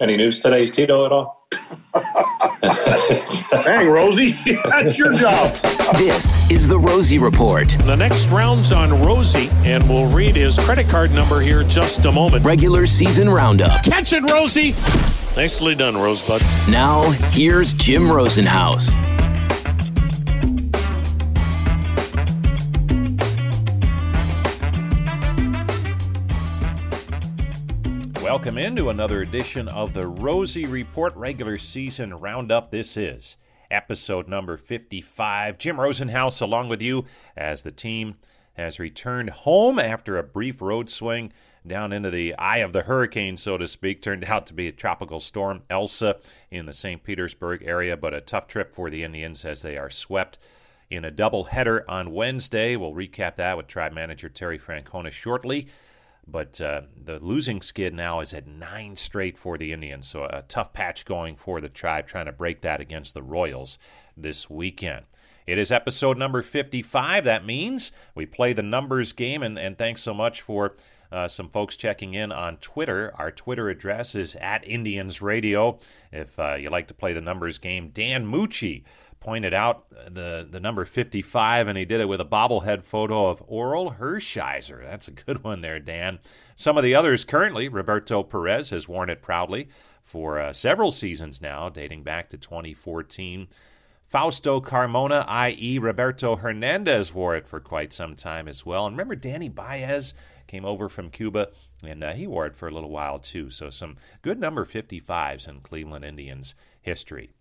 Any news today, Tito, at all? Dang, Rosie, that's your job. This is the Rosie Report. The next round's on Rosie, and we'll read his credit card number here in just a moment. Regular season roundup. Catch it, Rosie! Nicely done, Rosebud. Now, here's Jim Rosenhaus. Welcome into another edition of the Rosie Report regular season roundup. This is episode number 55. Jim Rosenhaus along with you as the team has returned home after a brief road swing down into the eye of the hurricane, so to speak. Turned out to be a tropical storm, Elsa, in the St. Petersburg area, but a tough trip for the Indians as they are swept in a doubleheader on Wednesday. We'll recap that with Tribe manager Terry Francona shortly. But uh, the losing skid now is at nine straight for the Indians, so a tough patch going for the Tribe, trying to break that against the Royals this weekend. It is episode number 55. That means we play the numbers game, and, and thanks so much for uh, some folks checking in on Twitter. Our Twitter address is at Indians Radio. If uh, you like to play the numbers game, Dan Mucci pointed out the, the number 55, and he did it with a bobblehead photo of Orel Hershiser. That's a good one there, Dan. Some of the others currently, Roberto Perez has worn it proudly for uh, several seasons now, dating back to 2014. Fausto Carmona, i.e., Roberto Hernandez, wore it for quite some time as well. And remember, Danys Baez came over from Cuba, and uh, he wore it for a little while too. So, some good number 55s in Cleveland Indians history.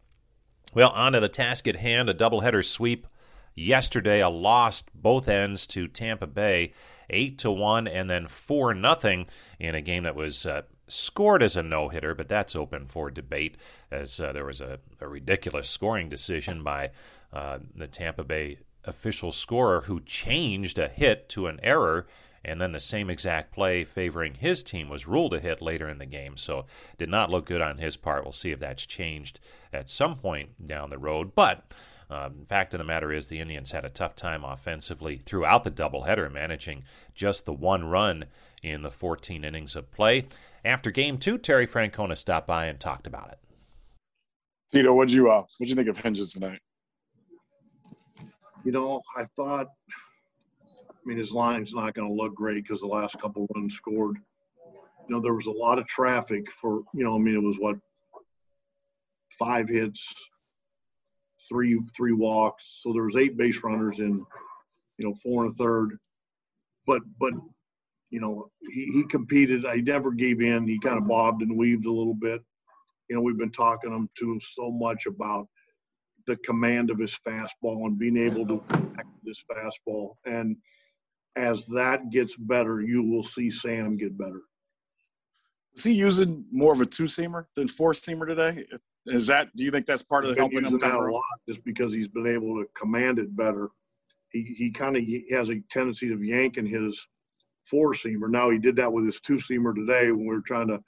Well, on to the task at hand a doubleheader sweep yesterday, a loss both ends to Tampa Bay. 8 to 1 and then 4 nothing in a game that was uh, scored as a no hitter, but that's open for debate as uh, there was a, a, ridiculous scoring decision by uh, the Tampa Bay official scorer who changed a hit to an error. And then the same exact play favoring his team was ruled a hit later in the game. So did not look good on his part. We'll see if that's changed at some point down the road. But um, fact of the matter is, the Indians had a tough time offensively throughout the doubleheader, managing just the one run in the 14 innings of play. After game two, Terry Francona stopped by and talked about it. Tito, what'd you uh, what'd you think of Hentges tonight? You know, I thought. I mean, his line's not going to look great because the last couple runs scored. You know, there was a lot of traffic for. You know, I mean, it was what five hits, three three walks. So there was eight base runners in, you know, four and a third. But but you know, he, he competed. He never gave in. He kind of bobbed and weaved a little bit. You know, we've been talking him to him so much about the command of his fastball and being able to this fastball. And as that gets better, you will see Sam get better. Is he using more of a two seamer than four seamer today? Is that? Do you think that's part of He's helping him that a lot just because he's been able to command it better. He he kind of has a tendency of yanking his four seamer. Now he did that with his two seamer today when we were trying to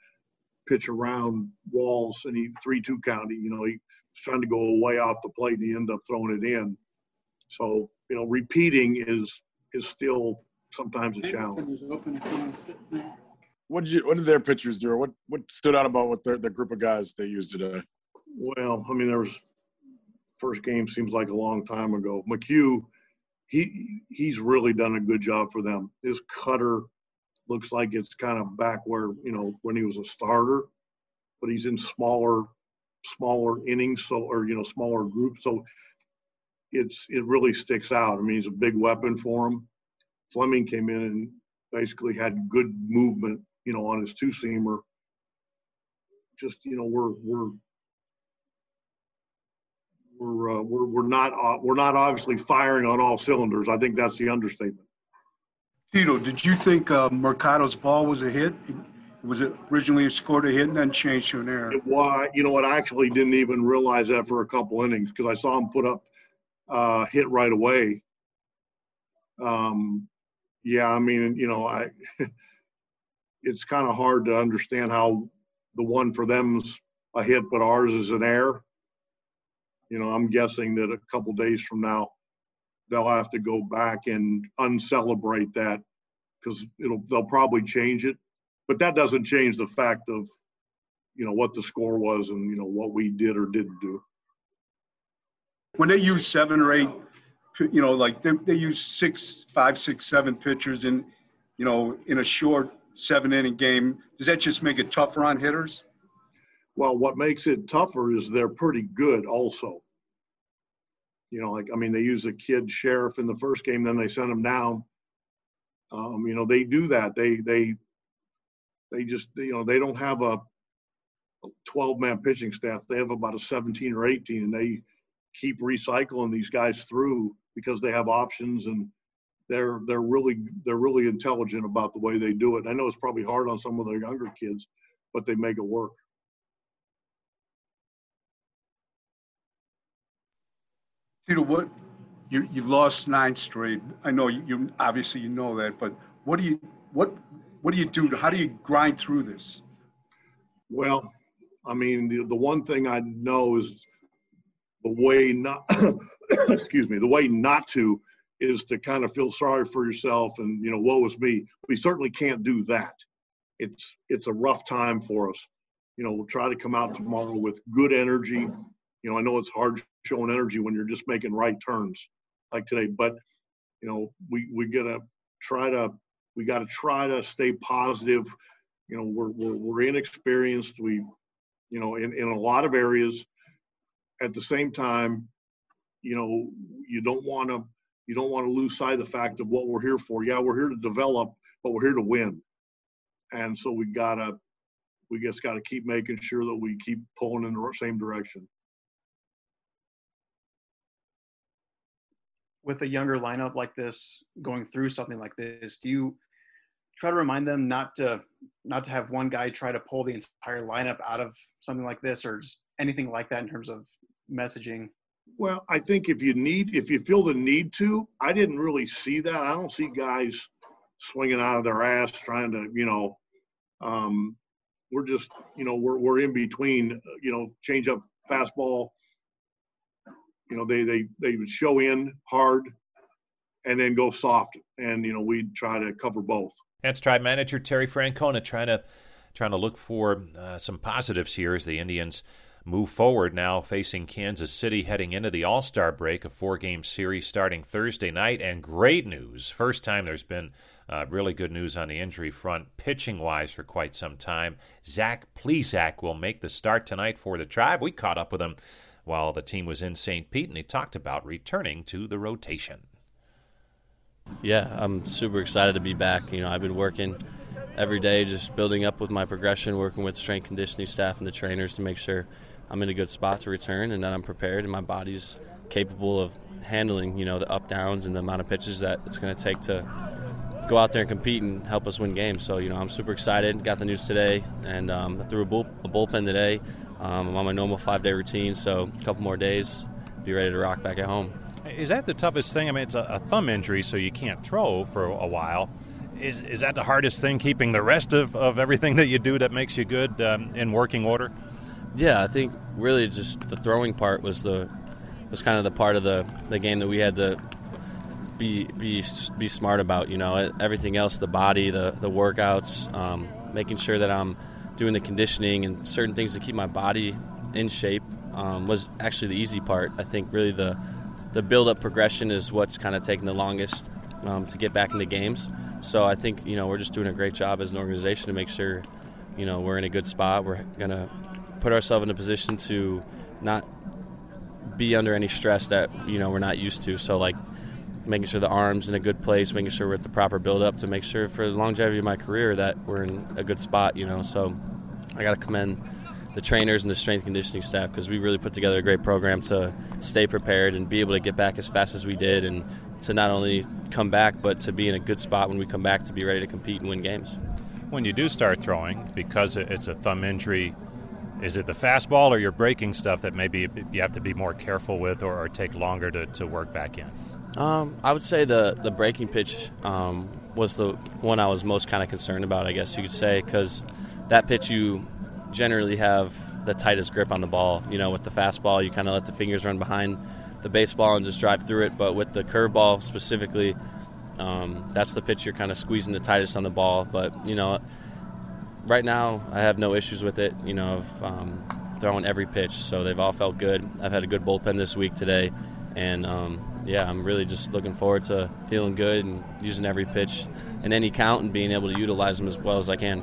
pitch around walls and he three two count. You know he was trying to go way off the plate and he ended up throwing it in. So you know repeating is is still sometimes a challenge. What did you? What did their pitchers do? What what stood out about what their the group of guys they used today? Well, I mean, there was first game seems like a long time ago. McHugh, he he's really done a good job for them. His cutter looks like it's kind of back where you know when he was a starter, but he's in smaller smaller innings, so or you know smaller groups, so it's it really sticks out. I mean, he's a big weapon for him. Fleming came in and basically had good movement, you know, on his two seamer. Just you know, we're we're we're uh, we're we're not uh, we're not obviously firing on all cylinders. I think that's the understatement. Tito, did you think uh, Mercado's ball was a hit? Was it originally scored a hit and then changed to an error? It was, you know what? I actually didn't even realize that for a couple innings because I saw him put up uh, hit right away. Um, yeah, I mean, you know, I it's kind of hard to understand how the one for them's a hit, but ours is an error. You know, I'm guessing that a couple days from now, they'll have to go back and uncelebrate that because it'll they'll probably change it but that doesn't change the fact of you know what the score was and you know what we did or didn't do when they use seven or eight you know like they, they use six five six seven pitchers in you know in a short seven inning game. Does that just make it tougher on hitters? Well what makes it tougher is they're pretty good also. You know like i mean they use a kid Sherriff in the first game then they send him down. Um, you know they do that. They they they just, you know, they don't have a 12 man pitching staff. They have about a 17 or 18, and they keep recycling these guys through because they have options and they're they're really they're really intelligent about the way they do it. I know it's probably hard on some of the younger kids, but they make it work. Peter, what you you've lost nine straight. I know you, you obviously you know that, but what do you what what do you do? How do you grind through this? Well, I mean, the, the one thing I know is the way not, excuse me, the way not to is to kind of feel sorry for yourself and, you know, woe is me. We certainly can't do that. It's, it's a rough time for us. You know, we'll try to come out tomorrow with good energy. You know, I know it's hard showing energy when you're just making right turns like today, but, you know, we, we got to try to we got to try to stay positive. You know, we're, we're, we're inexperienced. We, you know, in, in a lot of areas. At the same time, you know, you don't want to you don't want to lose sight of the fact of what we're here for. Yeah, we're here to develop, but we're here to win. And so we gotta we just got to keep making sure that we keep pulling in the same direction. with a younger lineup like this going through something like this do you try to remind them not to not to have one guy try to pull the entire lineup out of something like this or just anything like that in terms of messaging well i think if you need if you feel the need to i didn't really see that. I don't see guys swinging out of their ass trying to you know um, we're just you know we're, we're in between you know change up fastball. You know, they they they would show in hard and then go soft, and you know we'd try to cover both. That's Tribe manager Terry Francona trying to trying to look for uh, some positives here as the Indians move forward now facing Kansas City heading into the All Star break, a four game series starting Thursday night. And great news. First time there's been uh, really good news on the injury front, pitching wise, for quite some time. Zach Plesac will make the start tonight for the Tribe. We caught up with him while the team was in St. Pete, and he talked about returning to the rotation. Yeah, I'm super excited to be back. You know, I've been working every day, just building up with my progression, working with strength conditioning staff and the trainers to make sure I'm in a good spot to return and that I'm prepared and my body's capable of handling, you know, the up downs and the amount of pitches that it's going to take to go out there and compete and help us win games. So, you know, I'm super excited. Got the news today and um, threw a, bull, a bullpen today. Um, I'm on my normal five day routine, so a couple more days, be ready to rock back at home. Is that the toughest thing? I mean, it's a, a thumb injury, so you can't throw for a while. Is, is that the hardest thing, keeping the rest of, of everything that you do that makes you good um, in working order? Yeah, I think really just the throwing part was the was kind of the part of the, the game that we had to be be be smart about. You know, everything else, the body, the the workouts, um, making sure that I'm doing the conditioning and certain things to keep my body in shape um, was actually the easy part. I think really the the build up progression is what's kind of taking the longest um, to get back into games. So I think you know we're just doing a great job as an organization to make sure you know we're in a good spot. We're gonna put ourselves in a position to not be under any stress that you know we're not used to. So like making sure the arms in a good place, making sure we're at the proper build up to make sure for the longevity of my career that we're in a good spot, you know. So I got to commend the trainers and the strength conditioning staff because we really put together a great program to stay prepared and be able to get back as fast as we did and to not only come back, but to be in a good spot when we come back to be ready to compete and win games. When you do start throwing, because it's a thumb injury, is it the fastball or your breaking stuff that maybe you have to be more careful with or, or take longer to, to work back in? Um, I would say the the breaking pitch um, was the one I was most kind of concerned about. I guess you could say because that pitch you generally have the tightest grip on the ball. You know, with the fastball, you kind of let the fingers run behind the baseball and just drive through it. But with the curveball specifically, um, that's the pitch you're kind of squeezing the tightest on the ball. But you know, right now I have no issues with it. You know, of um, throwing every pitch, so they've all felt good. I've had a good bullpen this week today, and um, yeah, I'm really just looking forward to feeling good and using every pitch in any count and being able to utilize them as well as I can.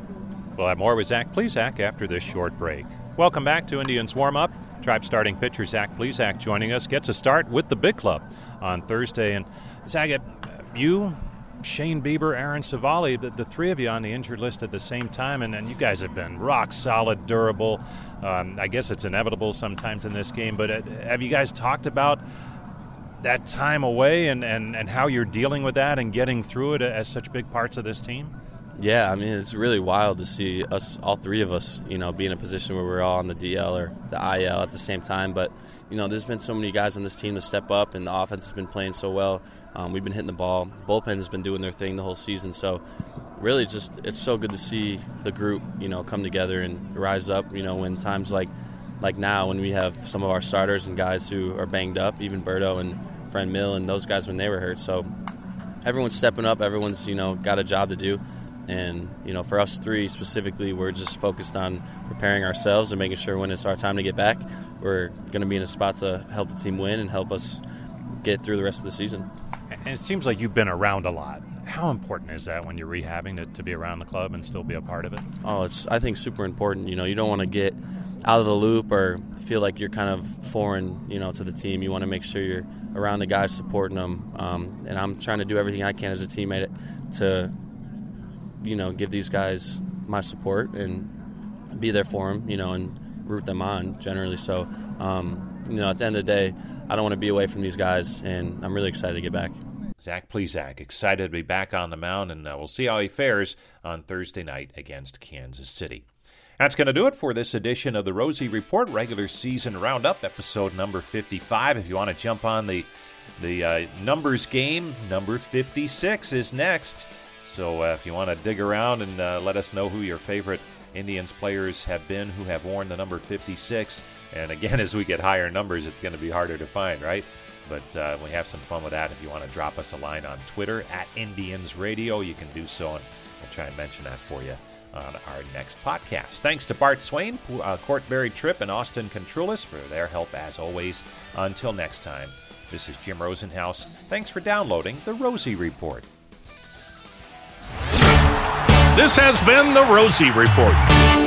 We'll have more with Zach Plesac after this short break. Welcome back to Indians Warm Up. Tribe starting pitcher Zach Plesac joining us gets a start with the big club on Thursday. And Zach, you, Shane Bieber, Aaron Civale, the, the, three of you on the injured list at the same time, and, and you guys have been rock solid, durable. Um, I guess it's inevitable sometimes in this game, but uh, have you guys talked about that time away and, and, and how you're dealing with that and getting through it as such big parts of this team? Yeah, I mean it's really wild to see us, all three of us, you know, be in a position where we're all on the DL or the IL at the same time. But you know, there's been so many guys on this team to step up, and the offense has been playing so well. Um, we've been hitting the ball. The bullpen has been doing their thing the whole season. So really, just it's so good to see the group, you know, come together and rise up. You know, when times like like now when we have some of our starters and guys who are banged up, even Berto and Franmil and those guys when they were hurt. So everyone's stepping up. Everyone's you know got a job to do. And you know, for us three specifically, we're just focused on preparing ourselves and making sure when it's our time to get back, we're going to be in a spot to help the team win and help us get through the rest of the season. And it seems like you've been around a lot. How important is that when you're rehabbing to, to be around the club and still be a part of it? Oh, it's I think super important. You know, you don't want to get out of the loop or feel like you're kind of foreign, you know, to the team. You want to make sure you're around the guys supporting them. Um, and I'm trying to do everything I can as a teammate to you know, give these guys my support and be there for them, you know, and root them on generally. So, um, you know, at the end of the day, I don't want to be away from these guys, and I'm really excited to get back. Zach Plesac, excited to be back on the mound, and uh, we'll see how he fares on Thursday night against Kansas City. That's going to do it for this edition of the Rosie Report regular season roundup, episode number 55. If you want to jump on the the uh, numbers game, number 56 is next. So uh, if you want to dig around and uh, let us know who your favorite Indians players have been who have worn the number 56, and again, as we get higher numbers, it's going to be harder to find, right? But uh, we have some fun with that. If you want to drop us a line on Twitter at Indians Radio, you can do so, and we'll try and mention that for you on our next podcast. Thanks to Bart Swain, uh, Courtberry Tripp, and Austin Contrulis for their help as always. Until next time, this is Jim Rosenhaus. Thanks for downloading the Rosie Report. This has been the Rosie Report.